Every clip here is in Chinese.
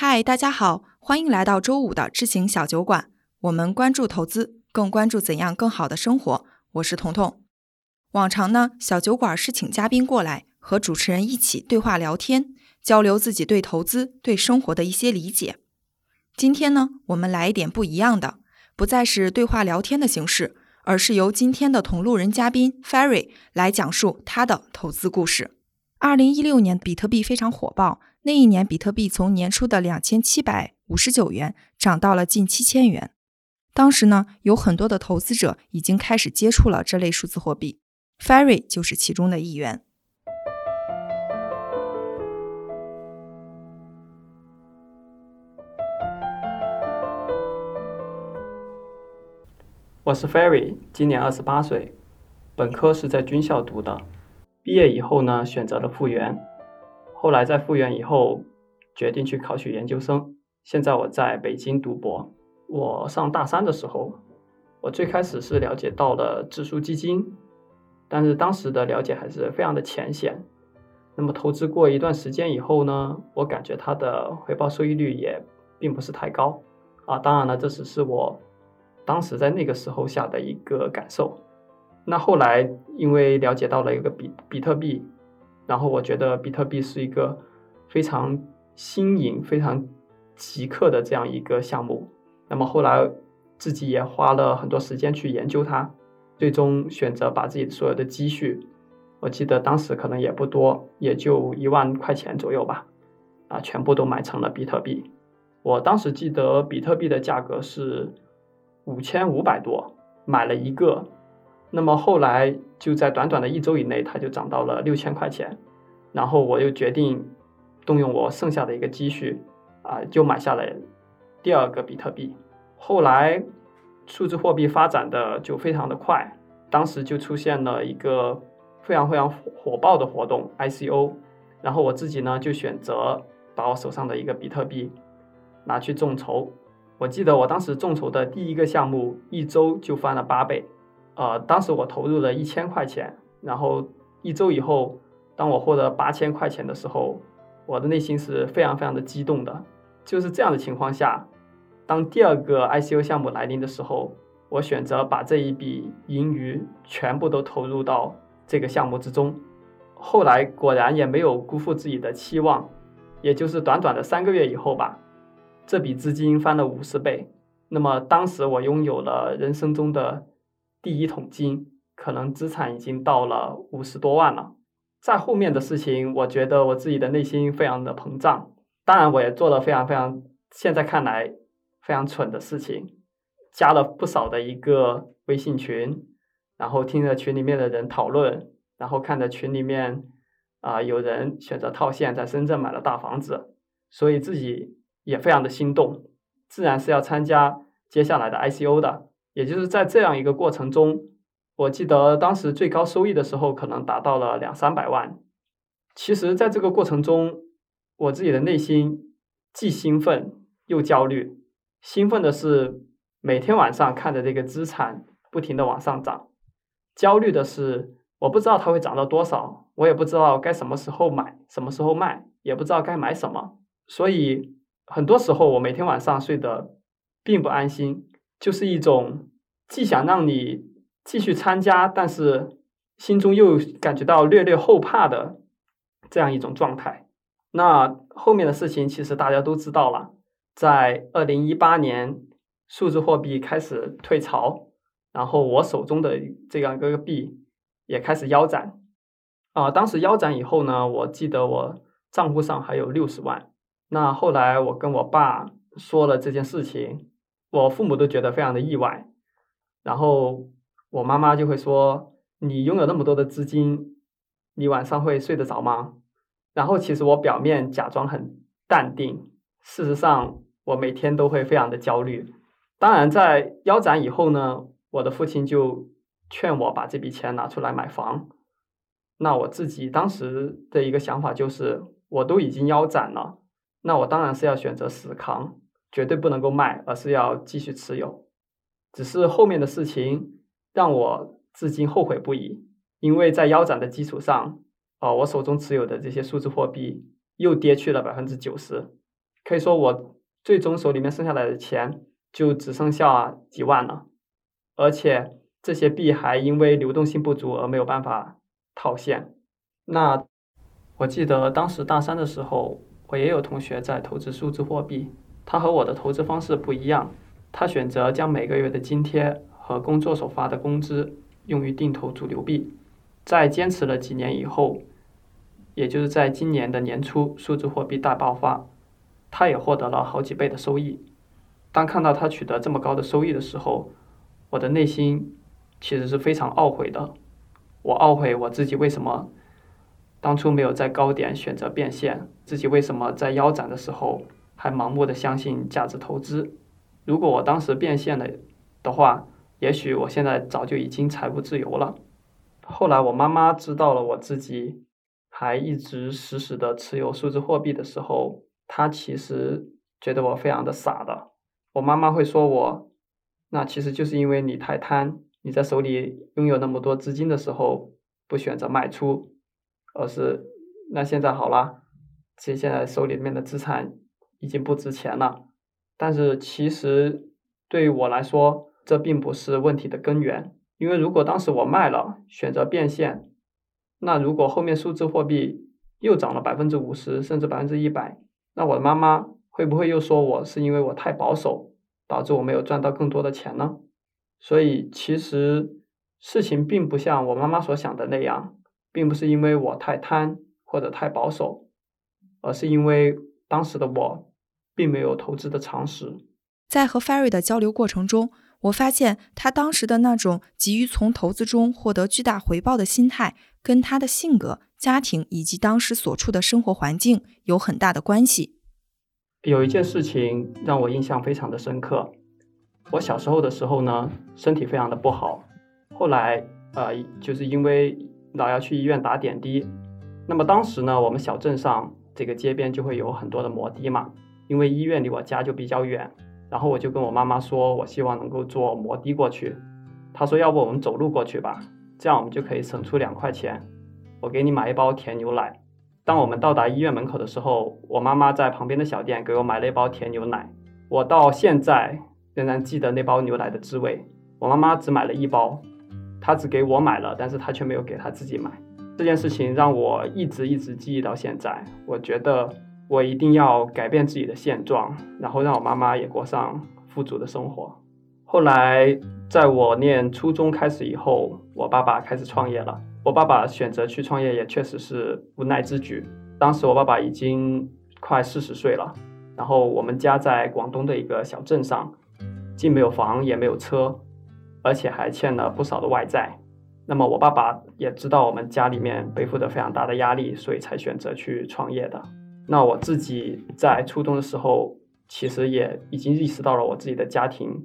嗨，大家好，欢迎来到周五的知行小酒馆。我们关注投资，更关注怎样更好的生活。我是彤彤。往常呢，小酒馆是请嘉宾过来和主持人一起对话聊天，交流自己对投资、对生活的一些理解。今天呢，我们来一点不一样的，不再是对话聊天的形式，而是由今天的同路人嘉宾 Ferry 来讲述他的投资故事。二零一六年，比特币非常火爆。那一年，比特币从年初的两千七百五十九元涨到了近七千元。当时呢，有很多的投资者已经开始接触了这类数字货币，Ferry 就是其中的一员。我是 Ferry，今年二十八岁，本科是在军校读的，毕业以后呢，选择了复员。后来在复员以后，决定去考取研究生。现在我在北京读博。我上大三的时候，我最开始是了解到了指数基金，但是当时的了解还是非常的浅显。那么投资过一段时间以后呢，我感觉它的回报收益率也并不是太高啊。当然了，这只是我当时在那个时候下的一个感受。那后来因为了解到了一个比比特币。然后我觉得比特币是一个非常新颖、非常极客的这样一个项目。那么后来自己也花了很多时间去研究它，最终选择把自己所有的积蓄，我记得当时可能也不多，也就一万块钱左右吧，啊，全部都买成了比特币。我当时记得比特币的价格是五千五百多，买了一个。那么后来就在短短的一周以内，它就涨到了六千块钱，然后我又决定动用我剩下的一个积蓄，啊，就买下了第二个比特币。后来数字货币发展的就非常的快，当时就出现了一个非常非常火爆的活动 ICO，然后我自己呢就选择把我手上的一个比特币拿去众筹。我记得我当时众筹的第一个项目，一周就翻了八倍。呃，当时我投入了一千块钱，然后一周以后，当我获得八千块钱的时候，我的内心是非常非常的激动的。就是这样的情况下，当第二个 ICO 项目来临的时候，我选择把这一笔盈余全部都投入到这个项目之中。后来果然也没有辜负自己的期望，也就是短短的三个月以后吧，这笔资金翻了五十倍。那么当时我拥有了人生中的。第一桶金，可能资产已经到了五十多万了。在后面的事情，我觉得我自己的内心非常的膨胀。当然，我也做了非常非常现在看来非常蠢的事情，加了不少的一个微信群，然后听着群里面的人讨论，然后看着群里面啊有人选择套现，在深圳买了大房子，所以自己也非常的心动，自然是要参加接下来的 ICO 的。也就是在这样一个过程中，我记得当时最高收益的时候可能达到了两三百万。其实，在这个过程中，我自己的内心既兴奋又焦虑。兴奋的是每天晚上看着这个资产不停的往上涨，焦虑的是我不知道它会涨到多少，我也不知道该什么时候买，什么时候卖，也不知道该买什么。所以，很多时候我每天晚上睡得并不安心。就是一种既想让你继续参加，但是心中又感觉到略略后怕的这样一种状态。那后面的事情其实大家都知道了，在二零一八年数字货币开始退潮，然后我手中的这样一个币也开始腰斩。啊，当时腰斩以后呢，我记得我账户上还有六十万。那后来我跟我爸说了这件事情。我父母都觉得非常的意外，然后我妈妈就会说：“你拥有那么多的资金，你晚上会睡得着吗？”然后其实我表面假装很淡定，事实上我每天都会非常的焦虑。当然，在腰斩以后呢，我的父亲就劝我把这笔钱拿出来买房。那我自己当时的一个想法就是，我都已经腰斩了，那我当然是要选择死扛。绝对不能够卖，而是要继续持有。只是后面的事情让我至今后悔不已，因为在腰斩的基础上，哦，我手中持有的这些数字货币又跌去了百分之九十，可以说我最终手里面剩下来的钱就只剩下几万了，而且这些币还因为流动性不足而没有办法套现。那我记得当时大三的时候，我也有同学在投资数字货币，他和我的投资方式不一样，他选择将每个月的津贴和工作所发的工资用于定投主流币，在坚持了几年以后，也就是在今年的年初，数字货币大爆发。他也获得了好几倍的收益。当看到他取得这么高的收益的时候，我的内心其实是非常懊悔的。我懊悔我自己为什么当初没有在高点选择变现，自己为什么在腰斩的时候还盲目的相信价值投资。如果我当时变现了的话，也许我现在早就已经财务自由了。后来我妈妈知道了我自己还一直死死的持有数字货币的时候。她其实觉得我非常的傻的，我妈妈会说我，那其实就是因为你太贪，你在手里拥有那么多资金的时候不选择卖出，而是那现在好了，其实现在手里面的资产已经不值钱了，但是其实对于我来说，这并不是问题的根源，因为如果当时我卖了，选择变现，那如果后面数字货币又涨了百分之五十甚至百分之一百。那我的妈妈会不会又说我是因为我太保守，导致我没有赚到更多的钱呢？所以其实事情并不像我妈妈所想的那样，并不是因为我太贪或者太保守，而是因为当时的我并没有投资的常识。在和 Ferry 的交流过程中，我发现他当时的那种急于从投资中获得巨大回报的心态，跟他的性格。家庭以及当时所处的生活环境有很大的关系。有一件事情让我印象非常的深刻。我小时候的时候呢，身体非常的不好，后来呃，就是因为老要去医院打点滴。那么当时呢，我们小镇上这个街边就会有很多的摩的嘛，因为医院离我家就比较远。然后我就跟我妈妈说，我希望能够坐摩的过去。她说，要不我们走路过去吧，这样我们就可以省出两块钱。我给你买一包甜牛奶。当我们到达医院门口的时候，我妈妈在旁边的小店给我买了一包甜牛奶。我到现在仍然记得那包牛奶的滋味。我妈妈只买了一包，她只给我买了，但是她却没有给她自己买。这件事情让我一直一直记忆到现在。我觉得我一定要改变自己的现状，然后让我妈妈也过上富足的生活。后来在我念初中开始以后，我爸爸开始创业了。我爸爸选择去创业也确实是无奈之举。当时我爸爸已经快四十岁了，然后我们家在广东的一个小镇上，既没有房也没有车，而且还欠了不少的外债。那么我爸爸也知道我们家里面背负着非常大的压力，所以才选择去创业的。那我自己在初中的时候，其实也已经意识到了我自己的家庭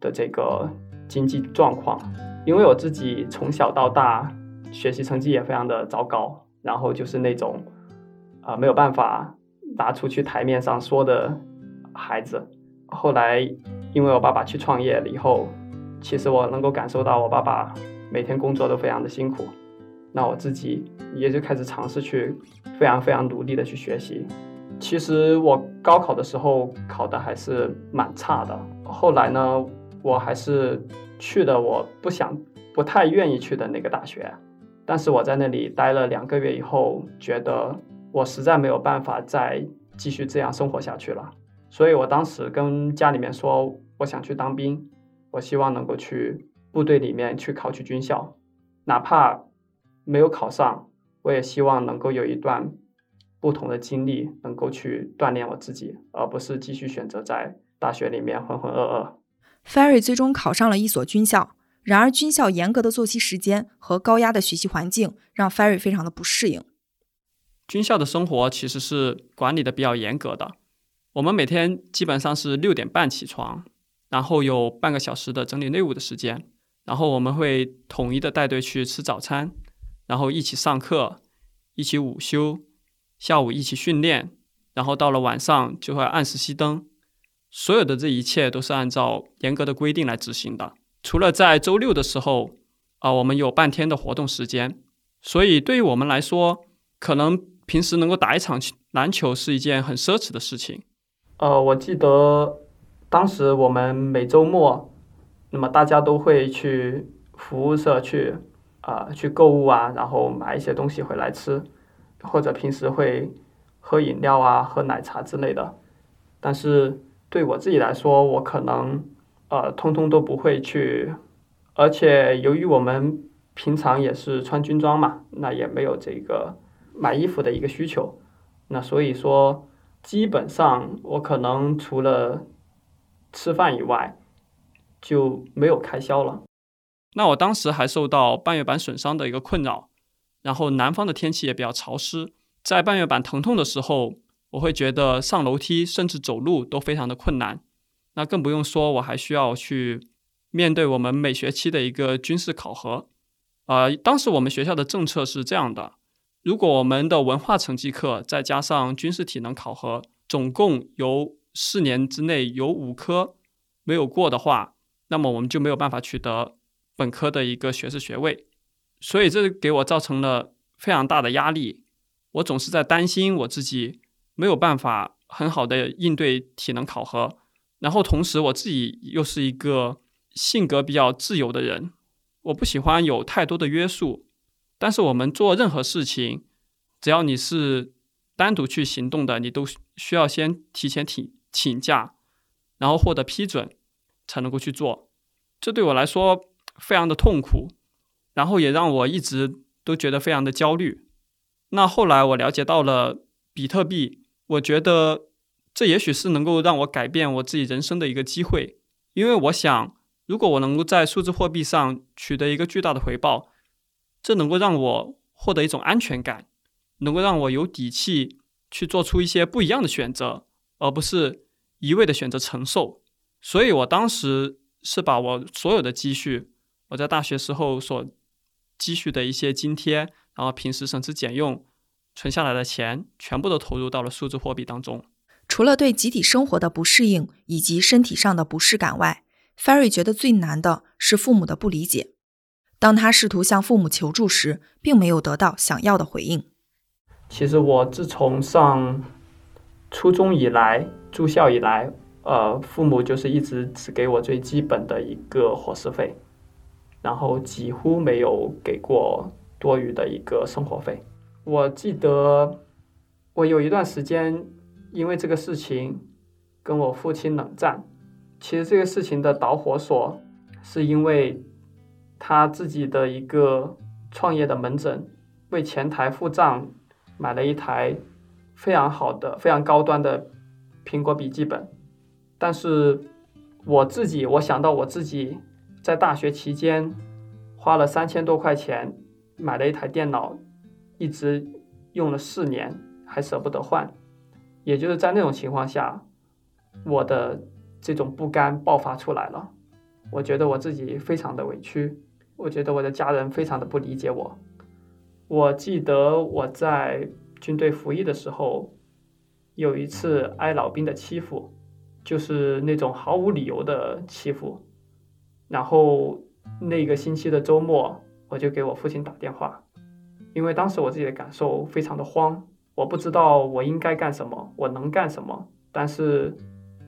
的这个经济状况，因为我自己从小到大。学习成绩也非常的糟糕，然后就是那种，啊没有办法拿出去台面上说的孩子。后来因为我爸爸去创业了以后，其实我能够感受到我爸爸每天工作都非常的辛苦。那我自己也就开始尝试去非常非常努力的去学习。其实我高考的时候考的还是蛮差的。后来呢，我还是去了我不想、不太愿意去的那个大学。但是我在那里待了两个月以后，觉得我实在没有办法再继续这样生活下去了，所以我当时跟家里面说，我想去当兵，我希望能够去部队里面去考取军校，哪怕没有考上，我也希望能够有一段不同的经历，能够去锻炼我自己，而不是继续选择在大学里面浑浑噩噩。Ferry 最终考上了一所军校。然而，军校严格的作息时间和高压的学习环境让 Ferry 非常的不适应。军校的生活其实是管理的比较严格的。我们每天基本上是六点半起床，然后有半个小时的整理内务的时间，然后我们会统一的带队去吃早餐，然后一起上课，一起午休，下午一起训练，然后到了晚上就会按时熄灯。所有的这一切都是按照严格的规定来执行的。除了在周六的时候，啊，我们有半天的活动时间，所以对于我们来说，可能平时能够打一场篮球是一件很奢侈的事情。呃，我记得当时我们每周末，那么大家都会去服务社去啊去购物啊，然后买一些东西回来吃，或者平时会喝饮料啊、喝奶茶之类的。但是对我自己来说，我可能呃通通都不会去，而且由于我们平常也是穿军装嘛，那也没有这个买衣服的一个需求，那所以说。基本上，我可能除了吃饭以外就没有开销了。那我当时还受到半月板损伤的一个困扰，然后南方的天气也比较潮湿，在半月板疼痛的时候，我会觉得上楼梯甚至走路都非常的困难。那更不用说，我还需要去面对我们每学期的一个军事考核。呃，当时我们学校的政策是这样的。如果我们的文化成绩课再加上军事体能考核，总共有四年之内有五科没有过的话，那么我们就没有办法取得本科的一个学士学位。所以这给我造成了非常大的压力。我总是在担心我自己没有办法很好的应对体能考核，然后同时我自己又是一个性格比较自由的人，我不喜欢有太多的约束。但是我们做任何事情，只要你是单独去行动的，你都需要先提前请请假，然后获得批准才能够去做。这对我来说非常的痛苦，然后也让我一直都觉得非常的焦虑。那后来我了解到了比特币，我觉得这也许是能够让我改变我自己人生的一个机会，因为我想，如果我能够在数字货币上取得一个巨大的回报。这能够让我获得一种安全感，能够让我有底气去做出一些不一样的选择，而不是一味的选择承受。所以我当时是把我所有的积蓄，我在大学时候所积蓄的一些津贴，然后平时省吃俭用存下来的钱，全部都投入到了数字货币当中。除了对集体生活的不适应以及身体上的不适感外，Ferry 觉得最难的是父母的不理解。当他试图向父母求助时，并没有得到想要的回应。其实我自从上初中以来，住校以来，呃，父母就是一直只给我最基本的一个伙食费，然后几乎没有给过多余的一个生活费。我记得我有一段时间因为这个事情跟我父亲冷战。其实这个事情的导火索是因为。他自己的一个创业的门诊，为前台付账买了一台非常好的、非常高端的苹果笔记本。但是我自己，我想到我自己在大学期间花了三千多块钱买了一台电脑，一直用了四年还舍不得换。也就是在那种情况下，我的这种不甘爆发出来了。我觉得我自己非常的委屈。我觉得我的家人非常的不理解我。我记得我在军队服役的时候，有一次挨老兵的欺负，就是那种毫无理由的欺负。然后那个星期的周末，我就给我父亲打电话，因为当时我自己的感受非常的慌，我不知道我应该干什么，我能干什么。但是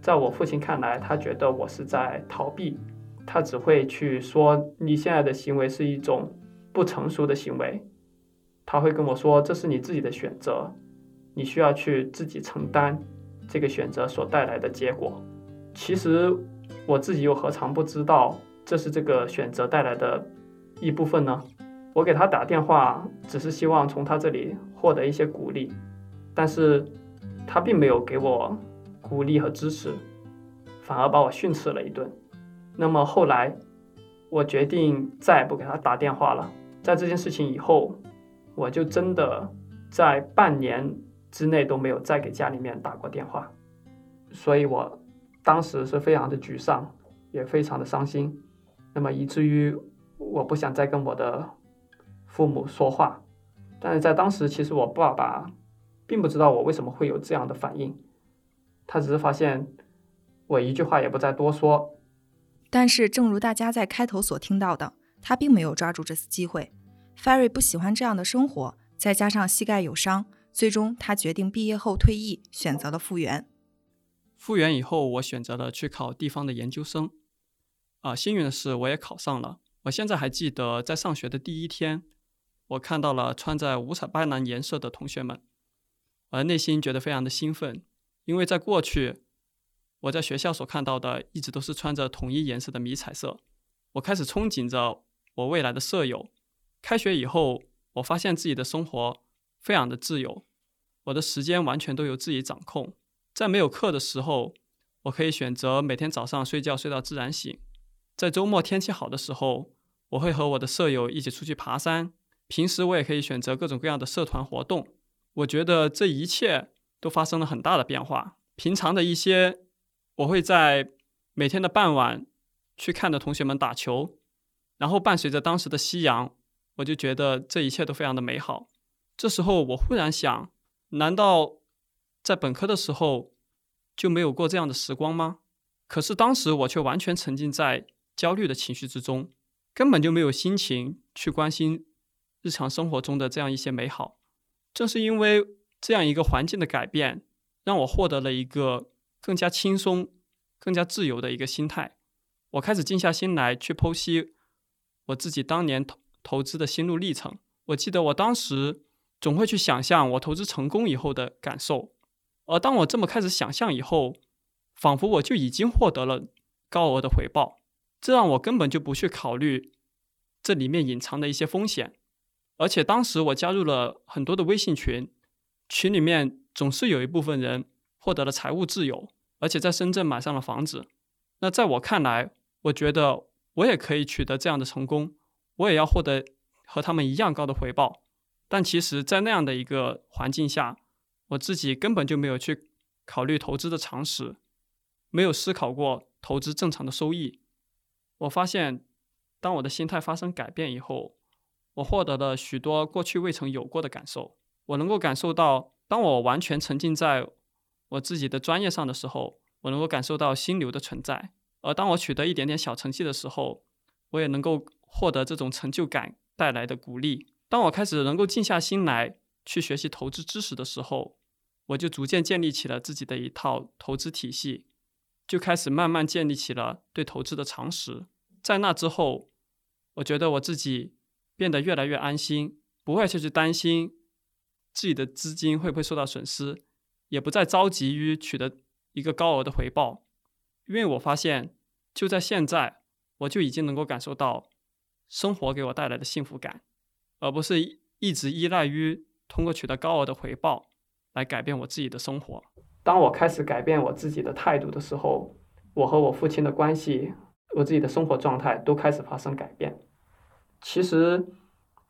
在我父亲看来，他觉得我是在逃避。他只会去说你现在的行为是一种不成熟的行为，他会跟我说这是你自己的选择，你需要去自己承担这个选择所带来的结果。其实我自己又何尝不知道这是这个选择带来的一部分呢？我给他打电话只是希望从他这里获得一些鼓励，但是他并没有给我鼓励和支持，反而把我训斥了一顿。那么后来，我决定再也不给他打电话了。在这件事情以后，我就真的在半年之内都没有再给家里面打过电话。所以我当时是非常的沮丧，也非常的伤心。那么以至于我不想再跟我的父母说话。但是在当时，其实我爸爸并不知道我为什么会有这样的反应，他只是发现我一句话也不再多说。但是，正如大家在开头所听到的，他并没有抓住这次机会。Ferry 不喜欢这样的生活，再加上膝盖有伤，最终他决定毕业后退役，选择了复原。复原以后，我选择了去考地方的研究生。啊，幸运的是，我也考上了。我现在还记得，在上学的第一天，我看到了穿在五彩斑斓颜色的同学们，而内心觉得非常的兴奋，因为在过去，我在学校所看到的一直都是穿着统一颜色的迷彩色。我开始憧憬着我未来的舍友。开学以后，我发现自己的生活非常的自由，我的时间完全都由自己掌控。在没有课的时候，我可以选择每天早上睡觉睡到自然醒。在周末天气好的时候，我会和我的舍友一起出去爬山。平时我也可以选择各种各样的社团活动。我觉得这一切都发生了很大的变化。平常的一些，我会在每天的傍晚去看着同学们打球，然后伴随着当时的夕阳，我就觉得这一切都非常的美好。这时候我忽然想，难道在本科的时候就没有过这样的时光吗？可是当时我却完全沉浸在。焦虑的情绪之中，根本就没有心情去关心日常生活中的这样一些美好。正是因为这样一个环境的改变，让我获得了一个更加轻松、更加自由的一个心态。我开始静下心来去剖析我自己当年投投资的心路历程。我记得我当时总会去想象我投资成功以后的感受，而当我这么开始想象以后，仿佛我就已经获得了高额的回报。这让我根本就不去考虑这里面隐藏的一些风险，而且当时我加入了很多的微信群，群里面总是有一部分人获得了财务自由，而且在深圳买上了房子。那在我看来，我觉得我也可以取得这样的成功，我也要获得和他们一样高的回报。但其实，在那样的一个环境下，我自己根本就没有去考虑投资的常识，没有思考过投资正常的收益。我发现，当我的心态发生改变以后，我获得了许多过去未曾有过的感受。我能够感受到，当我完全沉浸在我自己的专业上的时候，我能够感受到心流的存在；而当我取得一点点小成绩的时候，我也能够获得这种成就感带来的鼓励。当我开始能够静下心来去学习投资知识的时候，我就逐渐建立起了自己的一套投资体系。就开始慢慢建立起了对投资的常识，在那之后，我觉得我自己变得越来越安心，不会去去担心自己的资金会不会受到损失，也不再着急于取得一个高额的回报，因为我发现就在现在，我就已经能够感受到生活给我带来的幸福感，而不是一直依赖于通过取得高额的回报来改变我自己的生活。当我开始改变我自己的态度的时候，我和我父亲的关系，我自己的生活状态都开始发生改变。其实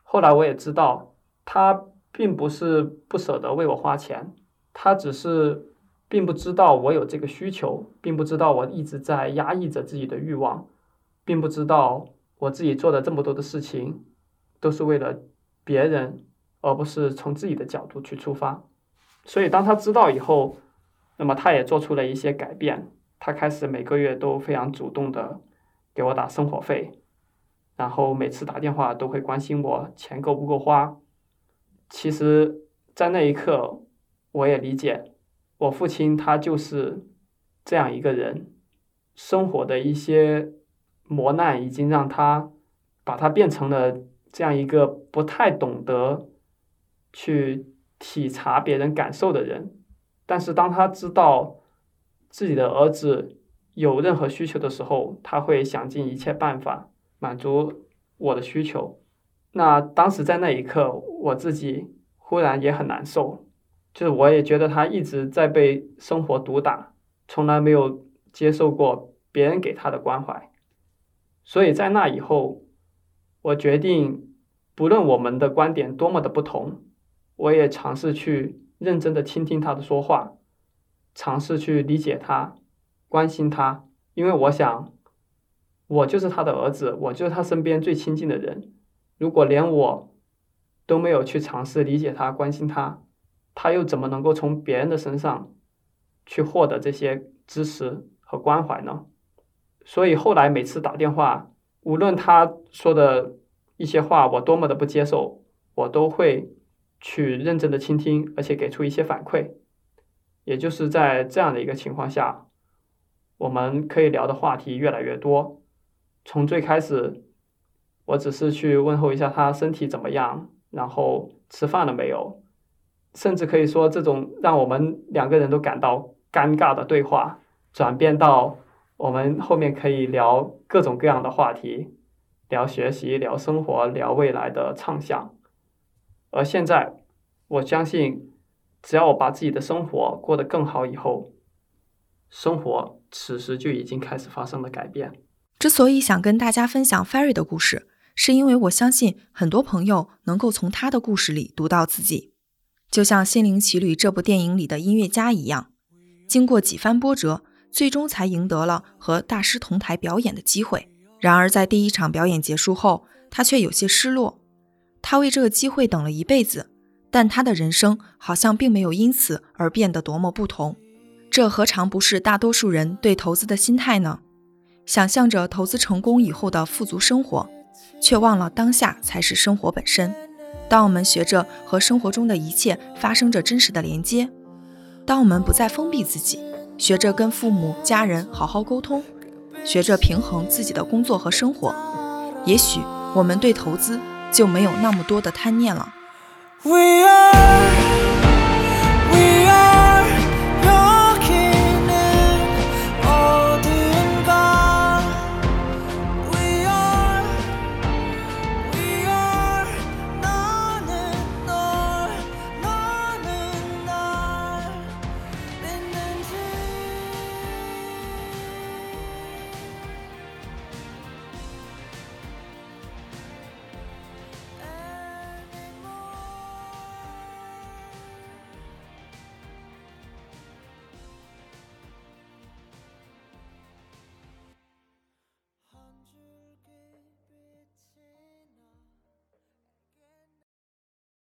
后来我也知道，他并不是不舍得为我花钱，他只是并不知道我有这个需求，并不知道我一直在压抑着自己的欲望，并不知道我自己做的这么多的事情都是为了别人，而不是从自己的角度去出发。所以当他知道以后，那么他也做出了一些改变，他开始每个月都非常主动的给我打生活费，然后每次打电话都会关心我钱够不够花。其实，在那一刻，我也理解我父亲他就是这样一个人，生活的一些磨难已经让他把他变成了这样一个不太懂得去体察别人感受的人。但是当他知道自己的儿子有任何需求的时候，他会想尽一切办法满足我的需求。那当时在那一刻，我自己忽然也很难受，就是我也觉得他一直在被生活毒打，从来没有接受过别人给他的关怀。所以在那以后，我决定，不论我们的观点多么的不同，我也尝试去。认真的倾听他的说话，尝试去理解他，关心他，因为我想，我就是他的儿子，我就是他身边最亲近的人。如果连我都没有去尝试理解他、关心他，他又怎么能够从别人的身上去获得这些支持和关怀呢？所以后来每次打电话，无论他说的一些话我多么的不接受，我都会。去认真的倾听，而且给出一些反馈，也就是在这样的一个情况下，我们可以聊的话题越来越多。从最开始，我只是去问候一下他身体怎么样，然后吃饭了没有，甚至可以说这种让我们两个人都感到尴尬的对话，转变到我们后面可以聊各种各样的话题，聊学习、聊生活、聊未来的畅想。而现在，我相信。只要我把自己的生活过得更好以后，生活此时就已经开始发生了改变。之所以想跟大家分享 Ferry 的故事，是因为我相信很多朋友能够从他的故事里读到自己，就像《心灵奇旅》这部电影里的音乐家一样，经过几番波折，最终才赢得了和大师同台表演的机会。然而在第一场表演结束后，他却有些失落，他为这个机会等了一辈子。但他的人生好像并没有因此而变得多么不同，这何尝不是大多数人对投资的心态呢？想象着投资成功以后的富足生活，却忘了当下才是生活本身。当我们学着和生活中的一切发生着真实的连接，当我们不再封闭自己，学着跟父母、家人好好沟通，学着平衡自己的工作和生活，也许我们对投资就没有那么多的贪念了。We are